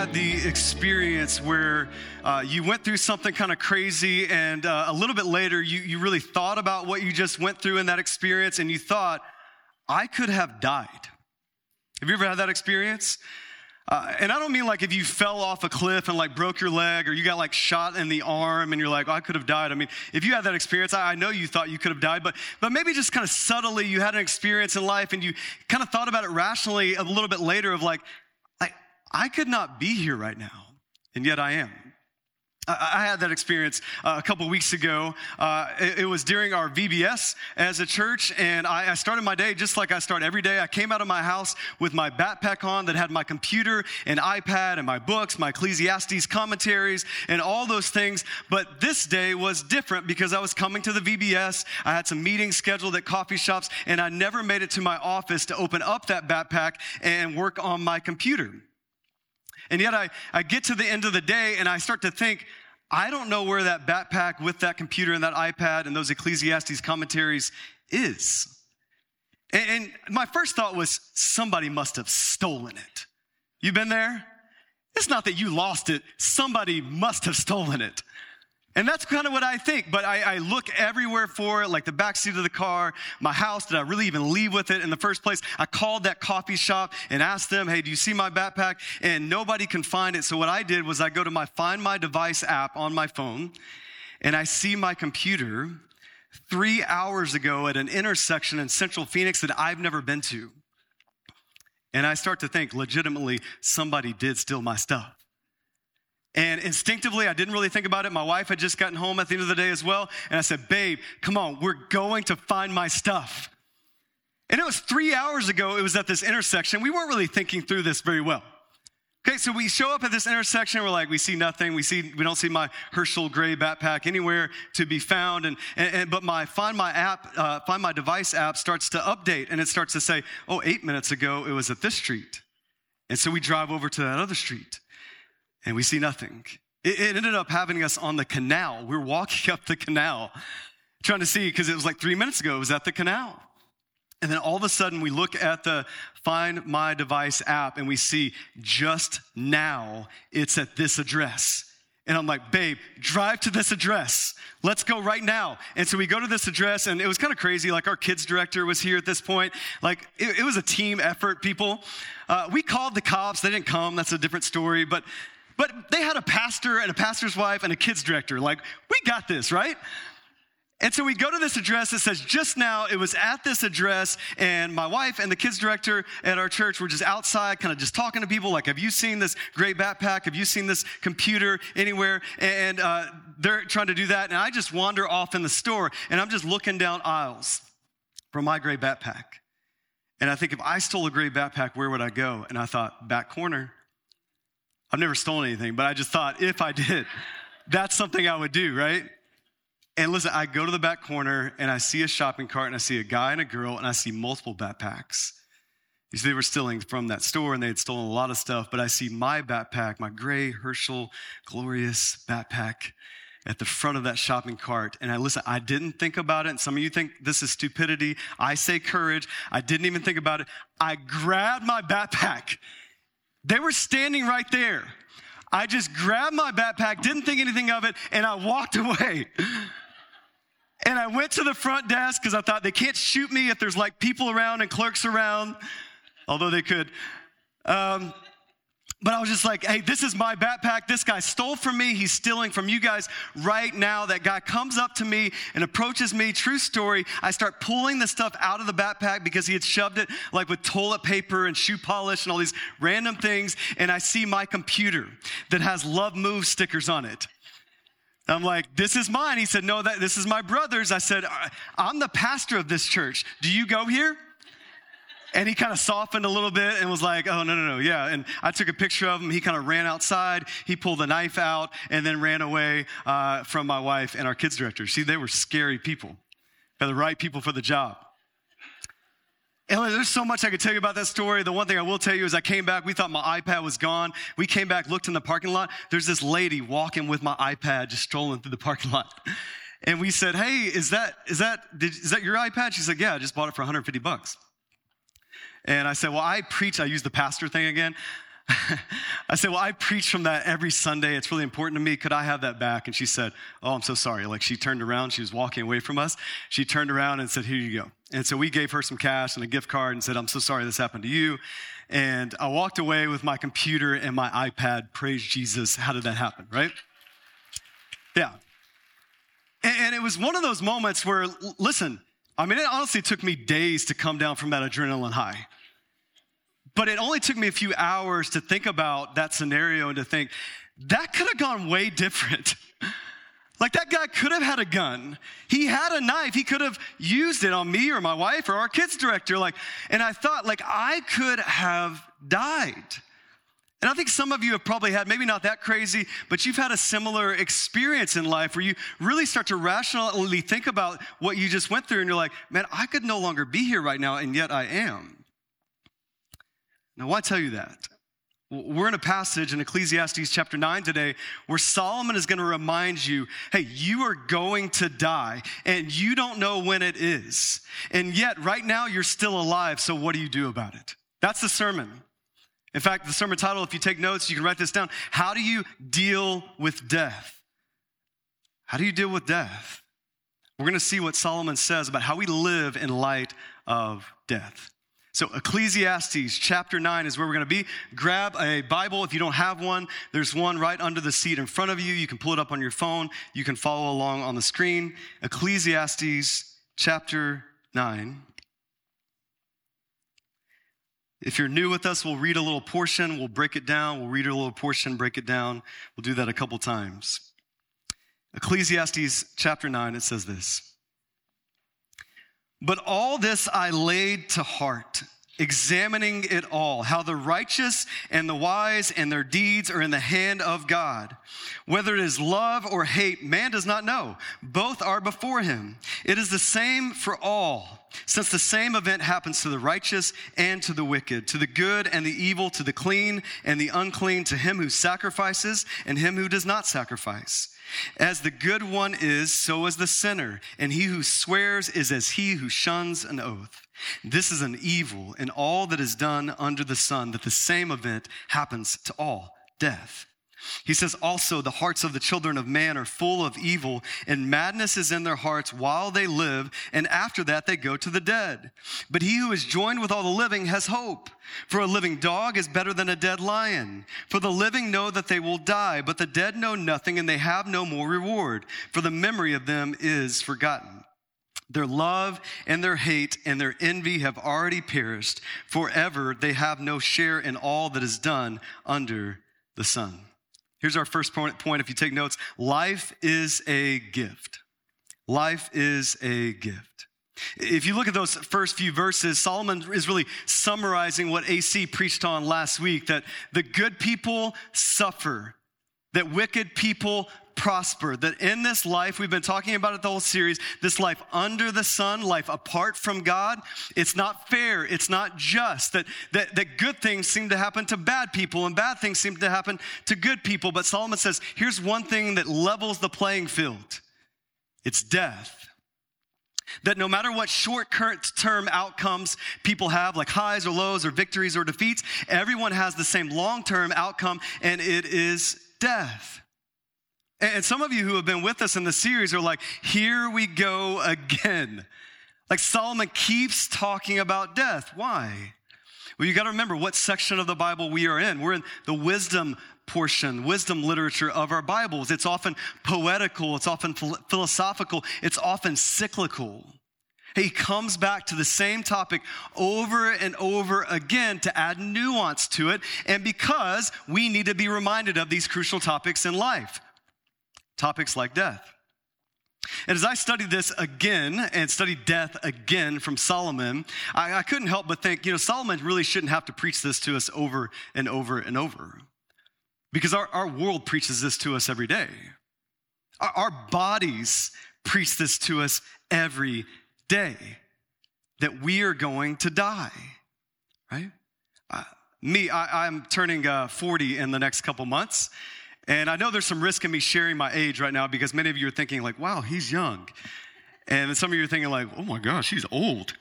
had the experience where uh, you went through something kind of crazy, and uh, a little bit later, you, you really thought about what you just went through in that experience, and you thought, I could have died? Have you ever had that experience? Uh, and I don't mean like if you fell off a cliff and like broke your leg or you got like shot in the arm and you're like, oh, I could have died. I mean, if you had that experience, I, I know you thought you could have died, but, but maybe just kind of subtly you had an experience in life and you kind of thought about it rationally a little bit later of like, like I could not be here right now, and yet I am. I had that experience uh, a couple weeks ago. Uh, it, was during our VBS as a church, and I, started my day just like I start every day. I came out of my house with my backpack on that had my computer and iPad and my books, my Ecclesiastes commentaries, and all those things. But this day was different because I was coming to the VBS. I had some meetings scheduled at coffee shops, and I never made it to my office to open up that backpack and work on my computer. And yet I, I get to the end of the day and I start to think, I don't know where that backpack with that computer and that iPad and those Ecclesiastes commentaries is. And, and my first thought was somebody must have stolen it. You been there? It's not that you lost it, somebody must have stolen it. And that's kind of what I think, but I, I, look everywhere for it, like the back seat of the car, my house. Did I really even leave with it in the first place? I called that coffee shop and asked them, hey, do you see my backpack? And nobody can find it. So what I did was I go to my Find My Device app on my phone, and I see my computer three hours ago at an intersection in central Phoenix that I've never been to. And I start to think, legitimately, somebody did steal my stuff. And instinctively, I didn't really think about it. My wife had just gotten home at the end of the day as well. And I said, Babe, come on, we're going to find my stuff. And it was three hours ago, it was at this intersection. We weren't really thinking through this very well. Okay, so we show up at this intersection. We're like, we see nothing. We see, we don't see my Herschel gray backpack anywhere to be found. And, and, and but my Find My app, uh, Find My Device app starts to update, and it starts to say, oh, eight minutes ago it was at this street. And so we drive over to that other street and we see nothing. It, it ended up having us on the canal. We were walking up the canal trying to see because it was like three minutes ago, it was at the canal. And then all of a sudden, we look at the Find My Device app and we see just now it's at this address. And I'm like, babe, drive to this address. Let's go right now. And so we go to this address, and it was kind of crazy. Like, our kids director was here at this point. Like, it, it was a team effort, people. Uh, we called the cops, they didn't come. That's a different story. But but they had a pastor and a pastor's wife and a kids director. Like, we got this, right? And so we go to this address that says, just now, it was at this address, and my wife and the kids director at our church were just outside, kind of just talking to people, like, have you seen this great backpack? Have you seen this computer anywhere? And uh, they're trying to do that, and I just wander off in the store, and I'm just looking down aisles for my gray backpack. And I think if I stole a gray backpack, where would I go? And I thought, back corner. I've never stolen anything, but I just thought if I did, that's something I would do, right? And listen, I go to the back corner and I see a shopping cart and I see a guy and a girl and I see multiple backpacks. You see, they were stealing from that store and they had stolen a lot of stuff, but I see my backpack, my gray Herschel glorious backpack at the front of that shopping cart. And I listen, I didn't think about it. And some of you think this is stupidity. I say courage. I didn't even think about it. I grabbed my backpack they were standing right there. I just grabbed my backpack, didn't think anything of it, and I walked away. And I went to the front desk because I thought they can't shoot me if there's like people around and clerks around, although they could. Um, but I was just like, hey, this is my backpack. This guy stole from me. He's stealing from you guys right now. That guy comes up to me and approaches me. True story. I start pulling the stuff out of the backpack because he had shoved it like with toilet paper and shoe polish and all these random things. And I see my computer that has love move stickers on it. I'm like, this is mine. He said, no, that, this is my brother's. I said, uh, I'm the pastor of this church. Do you go here? And he kind of softened a little bit and was like, oh, no, no, no, yeah. And I took a picture of him. He kind of ran outside. He pulled a knife out and then ran away uh, from my wife and our kids director. See, they were scary people. They're the right people for the job. And there's so much I could tell you about that story. The one thing I will tell you is I came back, we thought my iPad was gone. We came back, looked in the parking lot. There's this lady walking with my iPad, just strolling through the parking lot. And we said, Hey, is that, is that, did, is that your iPad? She said, Yeah, I just bought it for 150 bucks. And I said, Well, I preach, I use the pastor thing again. I said, Well, I preach from that every Sunday. It's really important to me. Could I have that back? And she said, Oh, I'm so sorry. Like she turned around, she was walking away from us. She turned around and said, Here you go. And so we gave her some cash and a gift card and said, I'm so sorry this happened to you. And I walked away with my computer and my iPad. Praise Jesus. How did that happen, right? Yeah. And it was one of those moments where, listen, I mean, it honestly took me days to come down from that adrenaline high. But it only took me a few hours to think about that scenario and to think, that could have gone way different. like that guy could have had a gun. He had a knife. He could have used it on me or my wife or our kids director. Like, and I thought, like, I could have died. And I think some of you have probably had, maybe not that crazy, but you've had a similar experience in life where you really start to rationally think about what you just went through and you're like, man, I could no longer be here right now, and yet I am. Now, why tell you that? We're in a passage in Ecclesiastes chapter 9 today where Solomon is going to remind you hey, you are going to die and you don't know when it is. And yet, right now, you're still alive, so what do you do about it? That's the sermon. In fact, the sermon title, if you take notes, you can write this down. How do you deal with death? How do you deal with death? We're going to see what Solomon says about how we live in light of death. So, Ecclesiastes chapter 9 is where we're going to be. Grab a Bible. If you don't have one, there's one right under the seat in front of you. You can pull it up on your phone. You can follow along on the screen. Ecclesiastes chapter 9. If you're new with us, we'll read a little portion, we'll break it down, we'll read a little portion, break it down. We'll do that a couple times. Ecclesiastes chapter 9, it says this. But all this I laid to heart, examining it all, how the righteous and the wise and their deeds are in the hand of God. Whether it is love or hate, man does not know. Both are before him. It is the same for all, since the same event happens to the righteous and to the wicked, to the good and the evil, to the clean and the unclean, to him who sacrifices and him who does not sacrifice. As the good one is, so is the sinner, and he who swears is as he who shuns an oath. This is an evil in all that is done under the sun, that the same event happens to all death. He says also, the hearts of the children of man are full of evil, and madness is in their hearts while they live, and after that they go to the dead. But he who is joined with all the living has hope. For a living dog is better than a dead lion. For the living know that they will die, but the dead know nothing, and they have no more reward, for the memory of them is forgotten. Their love and their hate and their envy have already perished. Forever they have no share in all that is done under the sun. Here's our first point, point if you take notes life is a gift. Life is a gift. If you look at those first few verses, Solomon is really summarizing what AC preached on last week that the good people suffer, that wicked people prosper. That in this life, we've been talking about it the whole series, this life under the sun, life apart from God, it's not fair, it's not just. That, that, that good things seem to happen to bad people and bad things seem to happen to good people. But Solomon says, here's one thing that levels the playing field it's death that no matter what short term outcomes people have, like highs or lows or victories or defeats, everyone has the same long term outcome, and it is death. And some of you who have been with us in the series are like, here we go again. Like Solomon keeps talking about death. Why? Well, you got to remember what section of the Bible we are in. We're in the wisdom portion, wisdom literature of our Bibles. It's often poetical, it's often philosophical, it's often cyclical. He comes back to the same topic over and over again to add nuance to it, and because we need to be reminded of these crucial topics in life topics like death. And as I studied this again and studied death again from Solomon, I, I, couldn't help but think, you know, Solomon really shouldn't have to preach this to us over and over and over. Because our, our world preaches this to us every day. Our, our bodies preach this to us every day that we are going to die, right? Uh, me, I, am turning uh, 40 in the next couple months. And I know there's some risk in me sharing my age right now because many of you are thinking, like, wow, he's young. And some of you are thinking, like, oh my gosh, he's old.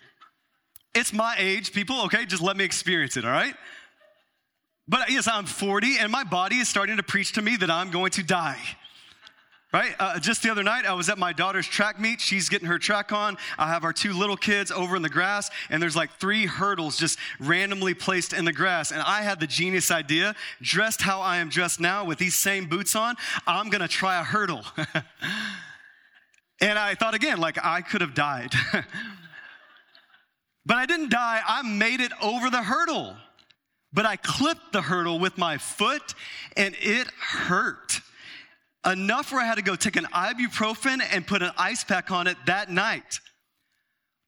It's my age, people, okay? Just let me experience it, all right? But yes, I'm 40 and my body is starting to preach to me that I'm going to die. Right? Uh, just the other night, I was at my daughter's track meet. She's getting her track on. I have our two little kids over in the grass, and there's like three hurdles just randomly placed in the grass. And I had the genius idea, dressed how I am dressed now with these same boots on, I'm gonna try a hurdle. and I thought again, like I could have died. but I didn't die, I made it over the hurdle. But I clipped the hurdle with my foot, and it hurt enough where I had to go take an ibuprofen and put an ice pack on it that night.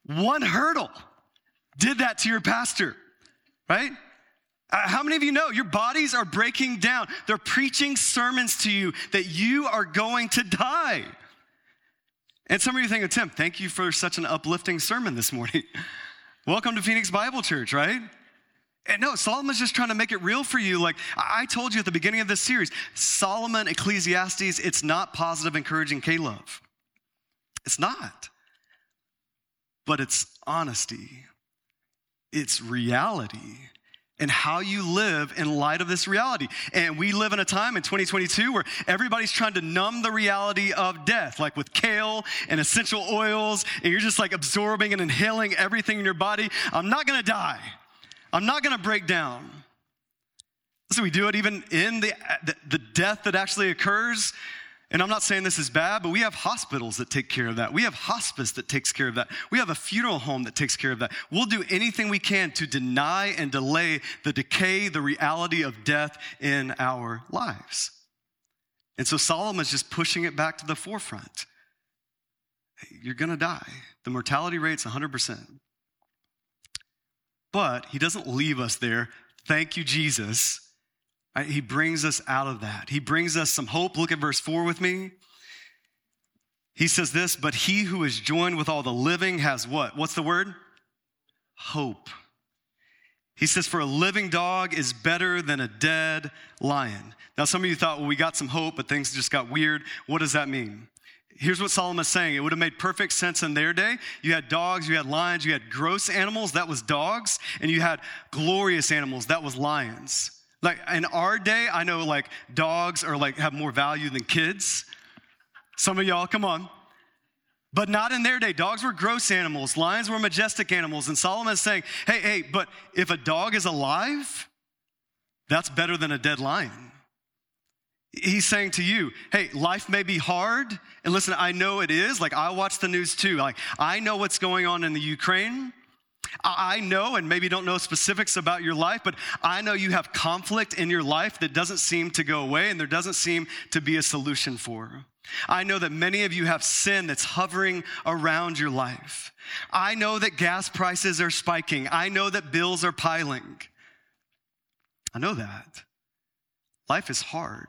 One hurdle did that to your pastor, right? Uh, how many of you know your bodies are breaking down? They're preaching sermons to you that you are going to die. And some of you think, Tim, thank you for such an uplifting sermon this morning. Welcome to Phoenix Bible Church, right? And no, Solomon's just trying to make it real for you. Like I told you at the beginning of this series, Solomon, Ecclesiastes, it's not positive, encouraging love. It's not. But it's honesty, it's reality, and how you live in light of this reality. And we live in a time in 2022 where everybody's trying to numb the reality of death, like with kale and essential oils, and you're just like absorbing and inhaling everything in your body. I'm not gonna die. I'm not going to break down. So we do it even in the, the, death that actually occurs. And I'm not saying this is bad, but we have hospitals that take care of that. We have hospice that takes care of that. We have a funeral home that takes care of that. We'll do anything we can to deny and delay the decay, the reality of death in our lives. And so Solomon's just pushing it back to the forefront. You're going to die. The mortality rate's 100%. But he doesn't leave us there. Thank you, Jesus. He brings us out of that. He brings us some hope. Look at verse 4 with me. He says this, but he who is joined with all the living has what? What's the word? Hope. He says, for a living dog is better than a dead lion. Now, some of you thought, well, we got some hope, but things just got weird. What does that mean? Here's what Solomon's saying. It would have made perfect sense in their day. You had dogs, you had lions, you had gross animals, that was dogs, and you had glorious animals, that was lions. Like in our day, I know like dogs are like have more value than kids. Some of y'all, come on. But not in their day. Dogs were gross animals, lions were majestic animals. And Solomon's saying, hey, hey, but if a dog is alive, that's better than a dead lion. He's saying to you, hey, life may be hard. And listen, I know it is. Like, I watch the news too. Like, I know what's going on in the Ukraine. I know, and maybe don't know specifics about your life, but I know you have conflict in your life that doesn't seem to go away and there doesn't seem to be a solution for. I know that many of you have sin that's hovering around your life. I know that gas prices are spiking. I know that bills are piling. I know that. Life is hard.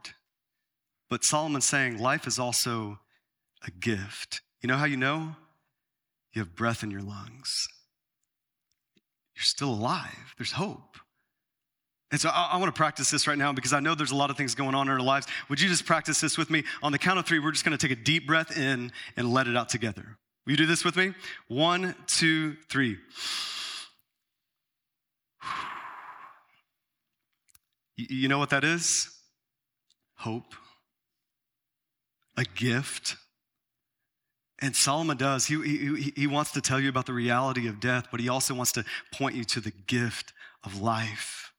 But Solomon's saying life is also a gift. You know how you know? You have breath in your lungs. You're still alive. There's hope. And so I, I, want to practice this right now because I know there's a lot of things going on in our lives. Would you just practice this with me? On the count of three, we're just going to take a deep breath in and let it out together. Will you do this with me? One, two, three. You know what that is? Hope a gift. And Solomon does. He, he, he wants to tell you about the reality of death, but he also wants to point you to the gift of life.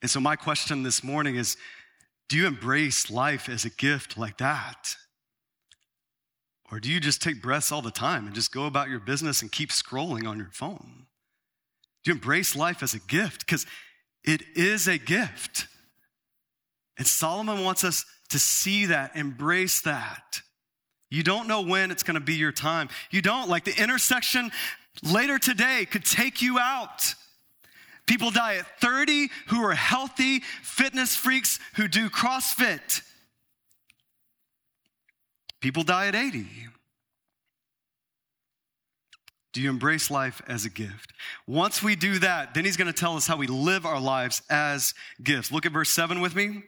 And so, my question this morning is do you embrace life as a gift like that? Or do you just take breaths all the time and just go about your business and keep scrolling on your phone? Do you embrace life as a gift? Because it is a gift. And Solomon wants us to see that, embrace that. You don't know when it's going to be your time. You don't. Like the intersection later today could take you out. People die at 30 who are healthy, fitness freaks who do CrossFit. People die at 80. Do you embrace life as a gift? Once we do that, then he's going to tell us how we live our lives as gifts. Look at verse 7 with me.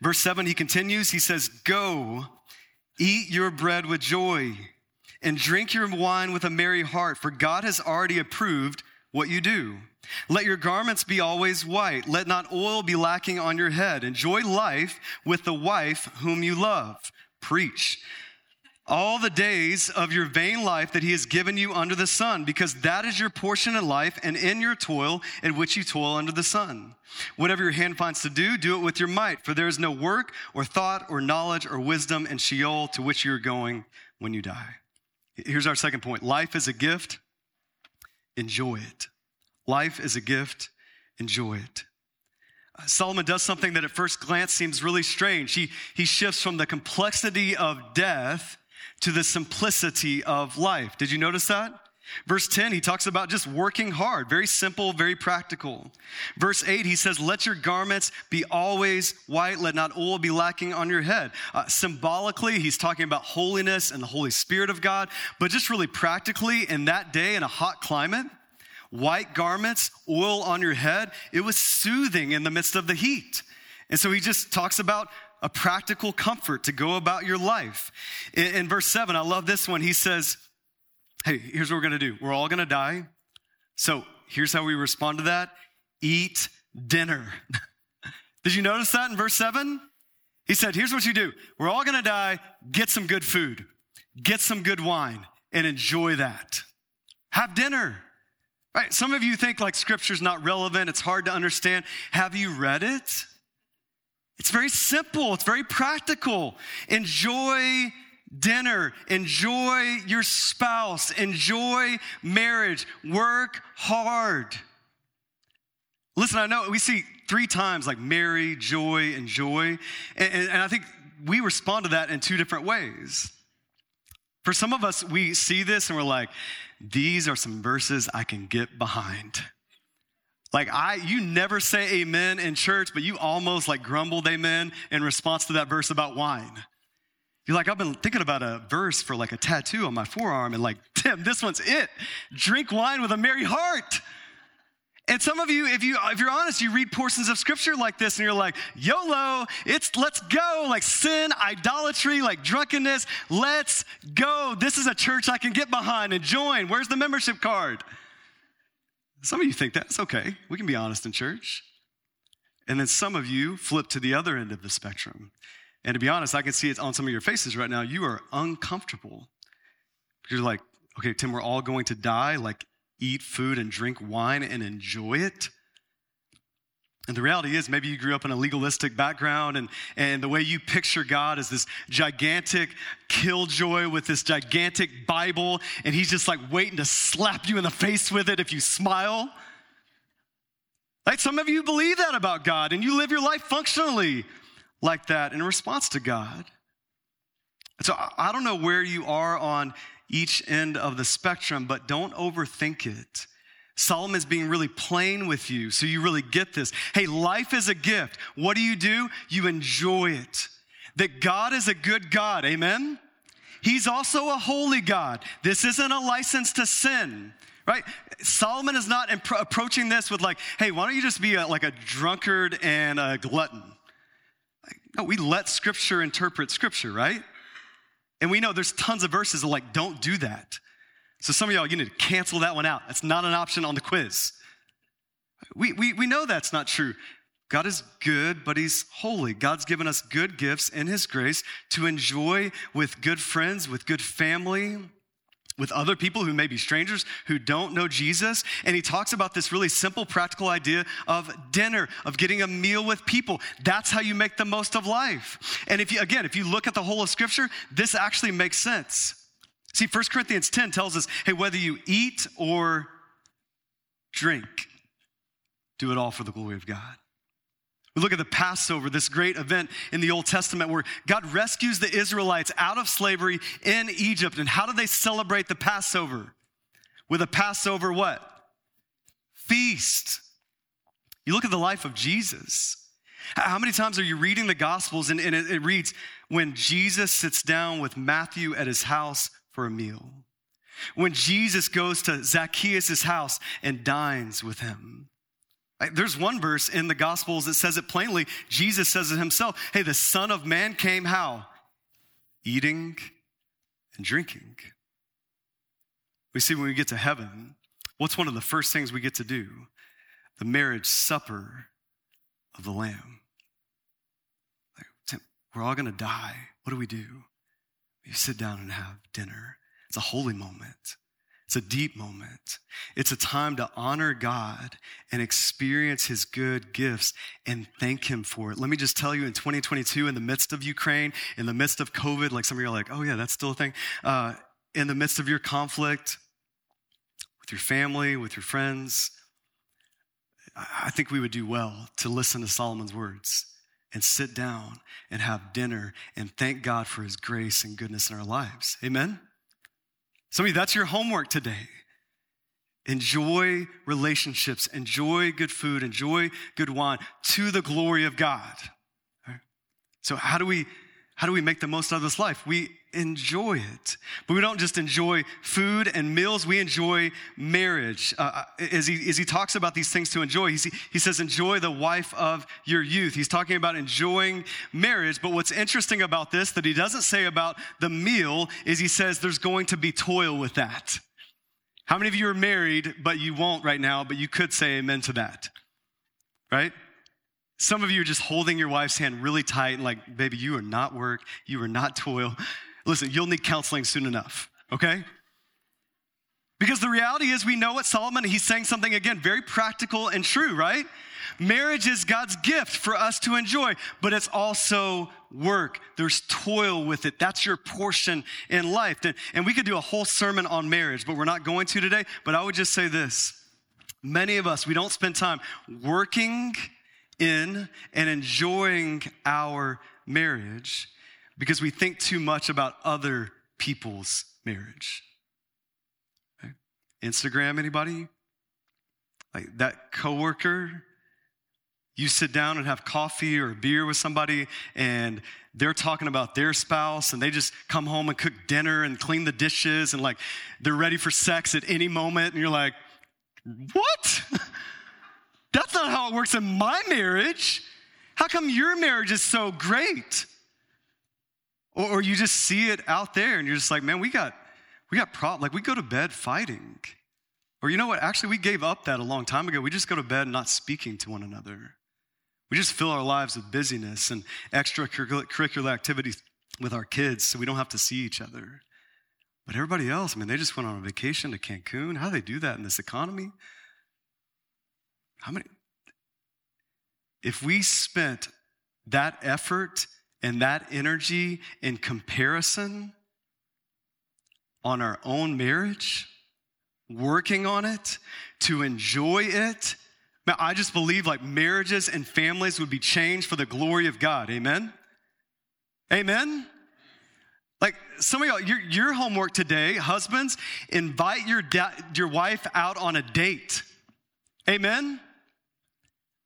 Verse 7, he continues, he says, Go, eat your bread with joy, and drink your wine with a merry heart, for God has already approved what you do. Let your garments be always white. Let not oil be lacking on your head. Enjoy life with the wife whom you love. Preach all the days of your vain life that he has given you under the sun, because that is your portion in life and in your toil in which you toil under the sun. Whatever your hand finds to do, do it with your might, for there is no work or thought or knowledge or wisdom in Sheol to which you are going when you die. Here's our second point life is a gift, enjoy it. Life is a gift, enjoy it. Uh, Solomon does something that at first glance seems really strange. He, he shifts from the complexity of death to the simplicity of life. Did you notice that? Verse 10, he talks about just working hard, very simple, very practical. Verse 8, he says, Let your garments be always white, let not oil be lacking on your head. Uh, symbolically, he's talking about holiness and the Holy Spirit of God, but just really practically, in that day, in a hot climate, white garments, oil on your head, it was soothing in the midst of the heat. And so he just talks about a practical comfort to go about your life. In, in verse 7, I love this one. He says, Hey, here's what we're gonna do. We're all gonna die. So here's how we respond to that eat dinner. Did you notice that in verse 7? He said, Here's what you do. We're all gonna die. Get some good food, get some good wine, and enjoy that. Have dinner. Right? Some of you think like scripture's not relevant, it's hard to understand. Have you read it? It's very simple, it's very practical. Enjoy dinner, enjoy your spouse, enjoy marriage, work hard. Listen, I know we see three times like merry, joy, and joy. And, and, and I think we respond to that in two different ways. For some of us, we see this and we're like, these are some verses I can get behind. Like I, you never say amen in church, but you almost like grumbled amen in response to that verse about wine. You're like, I've been thinking about a verse for like a tattoo on my forearm, and like, Tim, this one's it. Drink wine with a merry heart. And some of you, if you if you're honest, you read portions of scripture like this and you're like, YOLO, it's let's go, like sin, idolatry, like drunkenness, let's go. This is a church I can get behind and join. Where's the membership card? Some of you think that's okay. We can be honest in church. And then some of you flip to the other end of the spectrum. And to be honest, I can see it on some of your faces right now. You are uncomfortable. You're like, okay, Tim, we're all going to die. Like, eat food and drink wine and enjoy it. And the reality is, maybe you grew up in a legalistic background, and, and the way you picture God is this gigantic killjoy with this gigantic Bible, and he's just like waiting to slap you in the face with it if you smile. Like some of you believe that about God, and you live your life functionally like that in response to God. so I don't know where you are on each end of the spectrum, but don't overthink it. Solomon's being really plain with you so you really get this. Hey, life is a gift. What do you do? You enjoy it. That God is a good God. Amen? He's also a holy God. This isn't a license to sin right? Solomon is not impro- approaching this with like, hey, why don't you just be a, like a drunkard and a glutton? Like, no, we let Scripture interpret Scripture, right? And we know there's tons of verses like, don't do that. So some of y'all, you need to cancel that one out. That's not an option on the quiz. We, we, we know that's not true. God is good, but He's holy. God's given us good gifts in His grace to enjoy with good friends, with good family, with other people who may be strangers who don't know Jesus. And He talks about this really simple, practical idea of dinner, of getting a meal with people. That's how you make the most of life. And if you, again, if you look at the whole of Scripture, this actually makes sense. See, 1 Corinthians 10 tells us hey, whether you eat or drink, do it all for the glory of God. We look at the Passover, this great event in the Old Testament where God rescues the Israelites out of slavery in Egypt. And how do they celebrate the Passover? With a Passover what? Feast. You look at the life of Jesus. How many times are you reading the Gospels and, and it, it reads, when Jesus sits down with Matthew at his house for a meal. When Jesus goes to Zacchaeus' house and dines with him. There's one verse in the Gospels that says it plainly. Jesus says it himself. Hey, the Son of Man came how? Eating and drinking. We see when we get to heaven, What's one of the first things we get to do? The marriage supper of the Lamb. We're all going to die. What do we do? You sit down and have dinner. It's a holy moment. It's a deep moment. It's a time to honor God and experience his good gifts and thank him for it. Let me just tell you in 2022, in the midst of Ukraine, in the midst of COVID, like some of you are like, oh yeah, that's still a thing. Uh, in the midst of your conflict with your family, with your friends, I think we would do well to listen to Solomon's words and sit down and have dinner and thank God for his grace and goodness in our lives. Amen? Some of you, that's your homework today. Enjoy relationships, enjoy good food, enjoy good wine to the glory of God. Right? So, how do we how do we make the most out of this life? We enjoy it. But we don't just enjoy food and meals, we enjoy marriage. Uh, uh as, he, as he talks about these things to enjoy, he, he says, enjoy the wife of your youth. He's talking about enjoying marriage. But what's interesting about this that he doesn't say about the meal is he says there's going to be toil with that. How many of you are married, but you won't right now, but you could say amen to that? Right? Some of you are just holding your wife's hand really tight and like, baby, you are not work, you are not toil. Listen, you'll need counseling soon enough, okay? Because the reality is, we know what Solomon, he's saying something again, very practical and true, right? Marriage is God's gift for us to enjoy, but it's also work. There's toil with it. That's your portion in life. And we could do a whole sermon on marriage, but we're not going to today. But I would just say this many of us, we don't spend time working in and enjoying our marriage because we think too much about other people's marriage. Okay? Instagram, anybody? Like that coworker, you sit down and have coffee or beer with somebody and they're talking about their spouse and they just come home and cook dinner and clean the dishes and like they're ready for sex at any moment and you're like, what? That's not how it works in my marriage. How come your marriage is so great? Or, or you just see it out there and you're just like, man, we got, we got problems. Like we go to bed fighting. Or you know what? Actually, we gave up that a long time ago. We just go to bed not speaking to one another. We just fill our lives with busyness and extracurricular activities with our kids so we don't have to see each other. But everybody else, I mean, they just went on a vacation to Cancun. How do they do that in this economy? How many? If we spent that effort and that energy in comparison on our own marriage, working on it to enjoy it, man, I just believe like marriages and families would be changed for the glory of God. Amen? Amen? Like some of y'all, your, your homework today, husbands, invite your, da- your wife out on a date. Amen?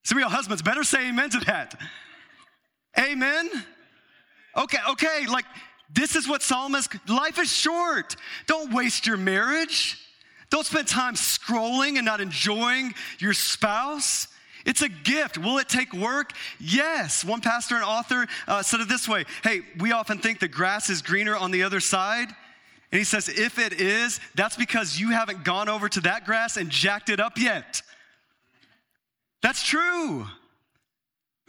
Some of y'all husbands better say amen to that. Amen? Okay, okay, like this is what Solomon's life is short. Don't waste your marriage. Don't spend time scrolling and not enjoying your spouse. It's a gift. Will it take work? Yes. One pastor and author uh, said it this way Hey, we often think the grass is greener on the other side. And he says, if it is, that's because you haven't gone over to that grass and jacked it up yet. That's true.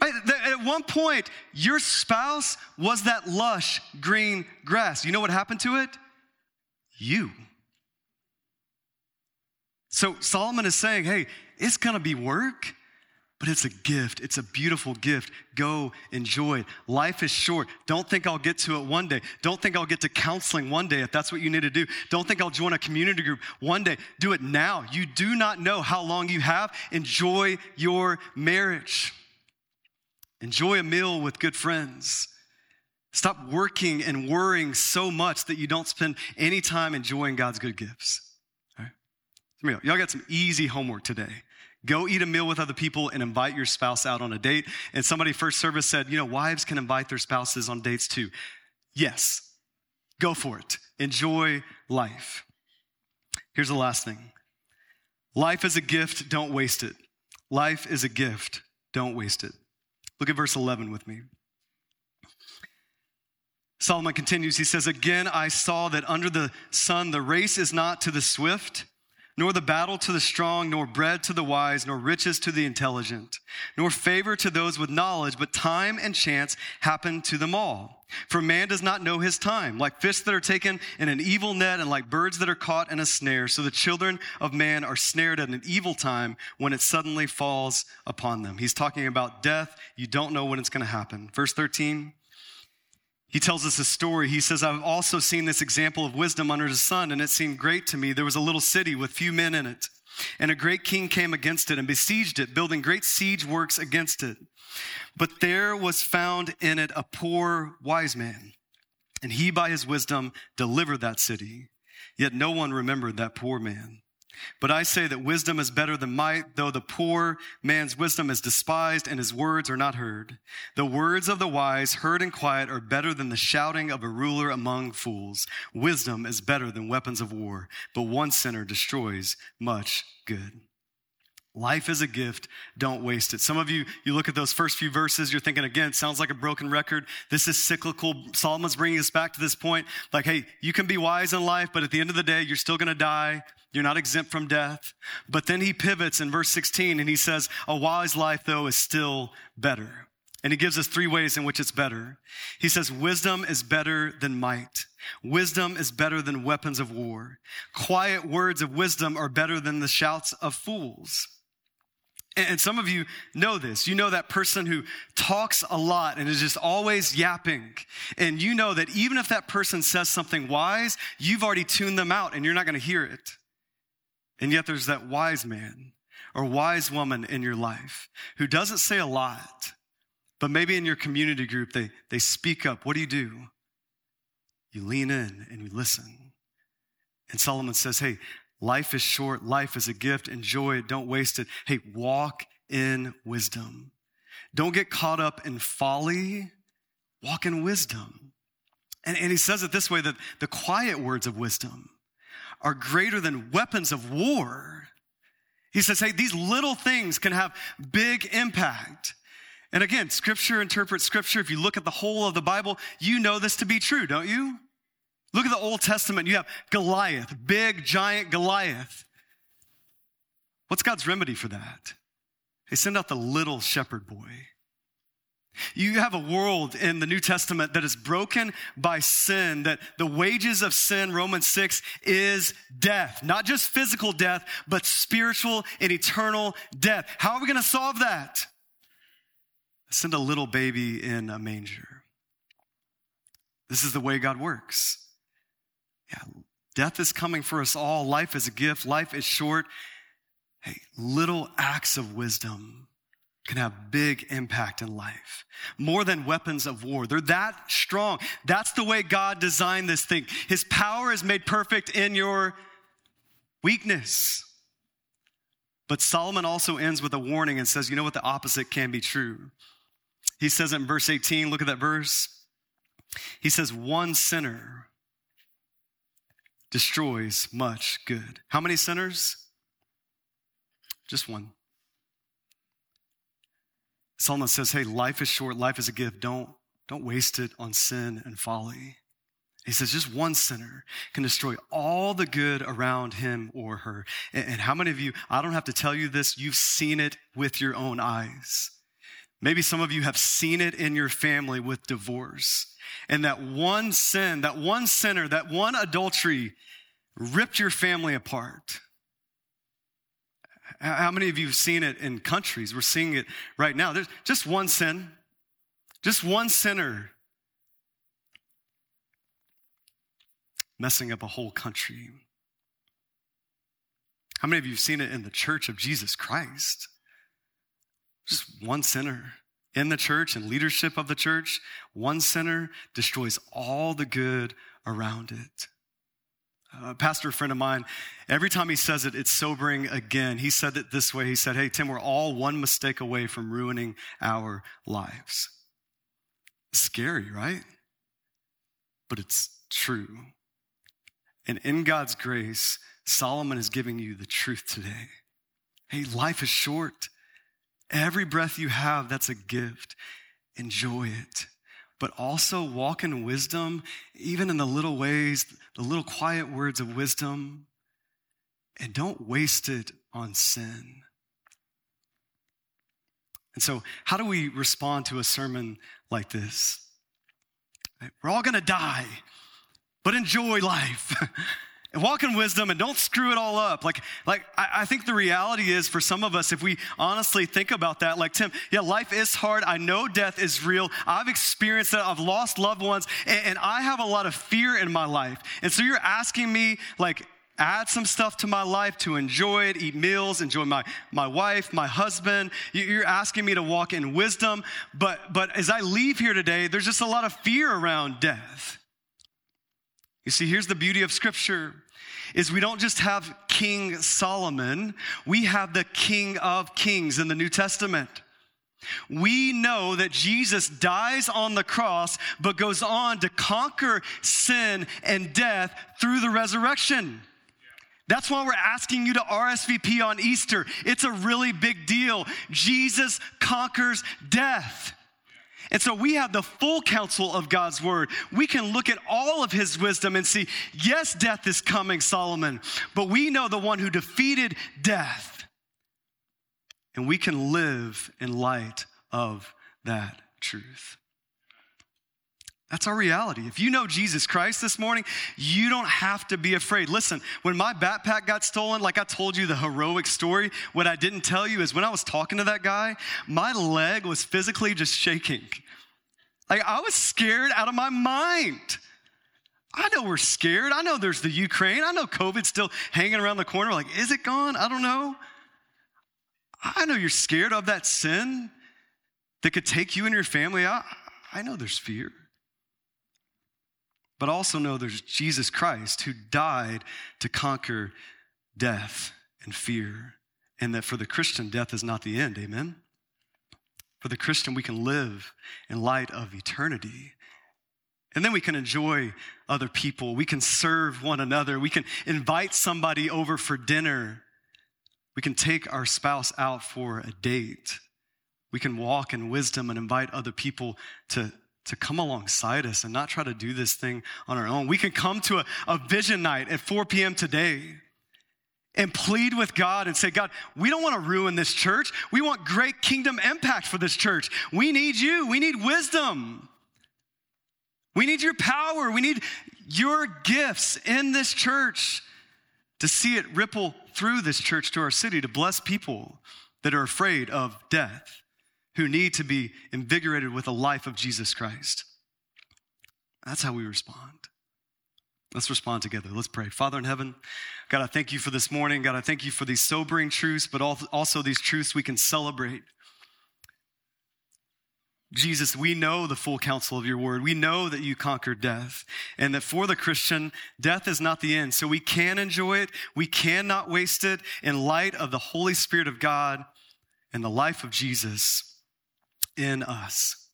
At one point, your spouse was that lush green grass. You know what happened to it? You. So Solomon is saying, hey, it's gonna be work, but it's a gift. It's a beautiful gift. Go enjoy it. Life is short. Don't think I'll get to it one day. Don't think I'll get to counseling one day if that's what you need to do. Don't think I'll join a community group one day. Do it now. You do not know how long you have. Enjoy your marriage. Enjoy a meal with good friends. Stop working and worrying so much that you don't spend any time enjoying God's good gifts. All right? Y'all got some easy homework today. Go eat a meal with other people and invite your spouse out on a date. And somebody first service said, you know, wives can invite their spouses on dates too. Yes, go for it. Enjoy life. Here's the last thing life is a gift, don't waste it. Life is a gift, don't waste it. Look at verse 11 with me. Solomon continues, he says, Again, I saw that under the sun, the race is not to the swift nor the battle to the strong, nor bread to the wise, nor riches to the intelligent, nor favor to those with knowledge, but time and chance happen to them all. For man does not know his time, like fish that are taken in an evil net and like birds that are caught in a snare. So the children of man are snared at an evil time when it suddenly falls upon them. He's talking about death. You don't know when it's going to happen. Verse 13. He tells us a story. He says, I've also seen this example of wisdom under the sun, and it seemed great to me. There was a little city with few men in it, and a great king came against it and besieged it, building great siege works against it. But there was found in it a poor wise man, and he by his wisdom delivered that city. Yet no one remembered that poor man. But I say that wisdom is better than might, though the poor man's wisdom is despised and his words are not heard. The words of the wise, heard in quiet, are better than the shouting of a ruler among fools. Wisdom is better than weapons of war, but one sinner destroys much good. Life is a gift. Don't waste it. Some of you, you look at those first few verses, you're thinking, again, sounds like a broken record. This is cyclical. Solomon's bringing us back to this point. Like, hey, you can be wise in life, but at the end of the day, you're still going to die. You're not exempt from death. But then he pivots in verse 16 and he says, a wise life, though, is still better. And he gives us three ways in which it's better. He says, wisdom is better than might. Wisdom is better than weapons of war. Quiet words of wisdom are better than the shouts of fools. And some of you know this. You know that person who talks a lot and is just always yapping. And you know that even if that person says something wise, you've already tuned them out and you're not going to hear it. And yet there's that wise man or wise woman in your life who doesn't say a lot, but maybe in your community group, they, they speak up. What do you do? You lean in and you listen. And Solomon says, Hey, Life is short. Life is a gift. Enjoy it. Don't waste it. Hey, walk in wisdom. Don't get caught up in folly. Walk in wisdom. And, and he says it this way that the quiet words of wisdom are greater than weapons of war. He says, hey, these little things can have big impact. And again, scripture interprets scripture. If you look at the whole of the Bible, you know this to be true, don't you? Look at the Old Testament. You have Goliath, big, giant Goliath. What's God's remedy for that? He send out the little shepherd boy. You have a world in the New Testament that is broken by sin, that the wages of sin, Romans 6, is death. Not just physical death, but spiritual and eternal death. How are we going to solve that? Send a little baby in a manger. This is the way God works. Yeah, death is coming for us all. Life is a gift. Life is short. Hey, little acts of wisdom can have big impact in life. More than weapons of war. They're that strong. That's the way God designed this thing. His power is made perfect in your weakness. But Solomon also ends with a warning and says, you know what? The opposite can be true. He says in verse 18, look at that verse. He says, one sinner destroys much good. How many sinners? Just one. Solomon says, Hey, life is short, life is a gift. Don't, don't waste it on sin and folly. He says, just one sinner can destroy all the good around him or her. And, how many of you, I don't have to tell you this, you've seen it with your own eyes. Maybe some of you have seen it in your family with divorce. And that one sin, that one sinner, that one adultery ripped your family apart. How many of you have seen it in countries? We're seeing it right now. There's just one sin, just one sinner messing up a whole country. How many of you have seen it in the church of Jesus Christ? Just one sinner in the church and leadership of the church, one sinner destroys all the good around it. Uh, a pastor friend of mine, every time he says it, it's sobering again. He said it this way He said, Hey, Tim, we're all one mistake away from ruining our lives. Scary, right? But it's true. And in God's grace, Solomon is giving you the truth today. Hey, life is short. Every breath you have, that's a gift. Enjoy it. But also walk in wisdom, even in the little ways, the little quiet words of wisdom. and don't waste it on sin. And so, how do we respond to a sermon like this? We're all gonna die, but enjoy life. and walk in wisdom and don't screw it all up. Like, like I, I, think the reality is for some of us, if we honestly think about that, like Tim, yeah, life is hard. I know death is real. I've experienced it. I've lost loved ones, and, and I have a lot of fear in my life. And so you're asking me, like, add some stuff to my life to enjoy it, eat meals, enjoy my, my wife, my husband. You're asking me to walk in wisdom. But, but as I leave here today, there's just a lot of fear around death. You see, here's the beauty of scripture is we don't just have King Solomon, we have the King of Kings in the New Testament. We know that Jesus dies on the cross, but goes on to conquer sin and death through the resurrection. That's why we're asking you to RSVP on Easter. It's a really big deal. Jesus conquers death. And so we have the full counsel of God's word. We can look at all of his wisdom and see, yes, death is coming, Solomon, but we know the one who defeated death. And we can live in light of that truth. That's our reality. If you know Jesus Christ this morning, you don't have to be afraid. Listen, when my backpack got stolen, like I told you the heroic story, what I didn't tell you is when I was talking to that guy, my leg was physically just shaking. Like I was scared out of my mind. I know we're scared. I know there's the Ukraine. I know COVID's still hanging around the corner. Like, is it gone? I don't know. I know you're scared of that sin that could take you and your family out. I know there's fear but also know there's Jesus Christ who died to conquer death and fear. And that for the Christian, death is not the end. Amen? For the Christian, we can live in light of eternity. And then we can enjoy other people. We can serve one another. We can invite somebody over for dinner. We can take our spouse out for a date. We can walk in wisdom and invite other people to to come alongside us and not try to do this thing on our own. We can come to a, a vision night at 4 p.m. today and plead with God and say, God, we don't want to ruin this church. We want great kingdom impact for this church. We need you. We need wisdom. We need your power. We need your gifts in this church to see it ripple through this church to our city to bless people that are afraid of death who need to be invigorated with the life of Jesus Christ. That's how we respond. Let's respond together. Let's pray. Father in heaven, God, I thank you for this morning. God, I thank you for these sobering truths, but also these truths we can celebrate. Jesus, we know the full counsel of your word. We know that you conquered death and that for the Christian, death is not the end. So we can enjoy it. We cannot waste it in light of the Holy Spirit of God and the life of Jesus in us.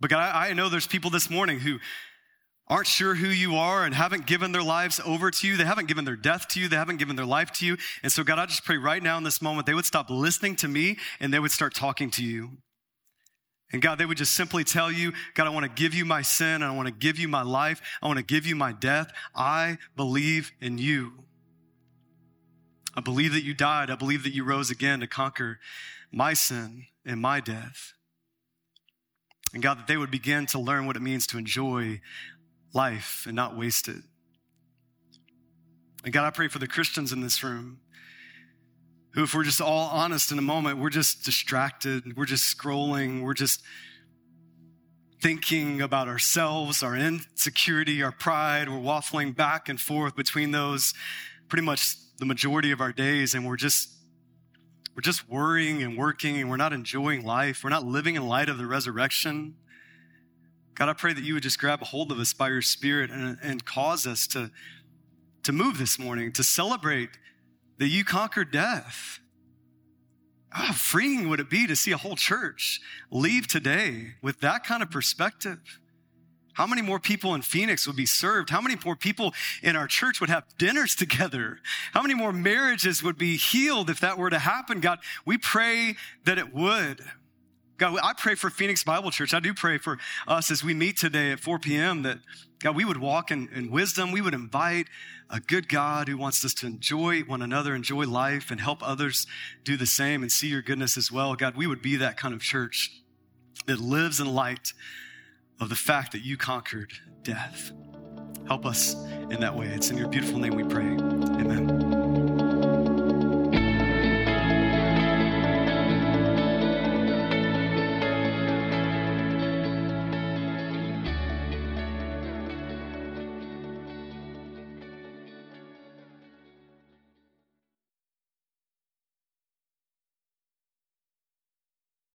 But God, I, I know there's people this morning who aren't sure who you are and haven't given their lives over to you. They haven't given their death to you. They haven't given their life to you. And so, God, I just pray right now in this moment, they would stop listening to me and they would start talking to you. And God, they would just simply tell you, God, I want to give you my sin. I want to give you my life. I want to give you my death. I believe in you. I believe that you died. I believe that you rose again to conquer my sin and my death. And God, that they would begin to learn what it means to enjoy life and not waste it. And God, I pray for the Christians in this room who, if we're just all honest in a moment, we're just distracted, we're just scrolling, we're just thinking about ourselves, our insecurity, our pride, we're waffling back and forth between those pretty much the majority of our days, and we're just we're just worrying and working and we're not enjoying life. We're not living in light of the resurrection. God, I pray that you would just grab a hold of us by your spirit and, and cause us to, to move this morning, to celebrate that you conquered death. How freeing would it be to see a whole church leave today with that kind of perspective? How many more people in Phoenix would be served? How many more people in our church would have dinners together? How many more marriages would be healed if that were to happen? God, we pray that it would. God, I pray for Phoenix Bible Church. I do pray for us as we meet today at 4 p.m. that, God, we would walk in, in wisdom. We would invite a good God who wants us to enjoy one another, enjoy life, and help others do the same and see your goodness as well. God, we would be that kind of church that lives in light of the fact that you conquered death. Help us in that way. It's in your beautiful name we pray. Amen.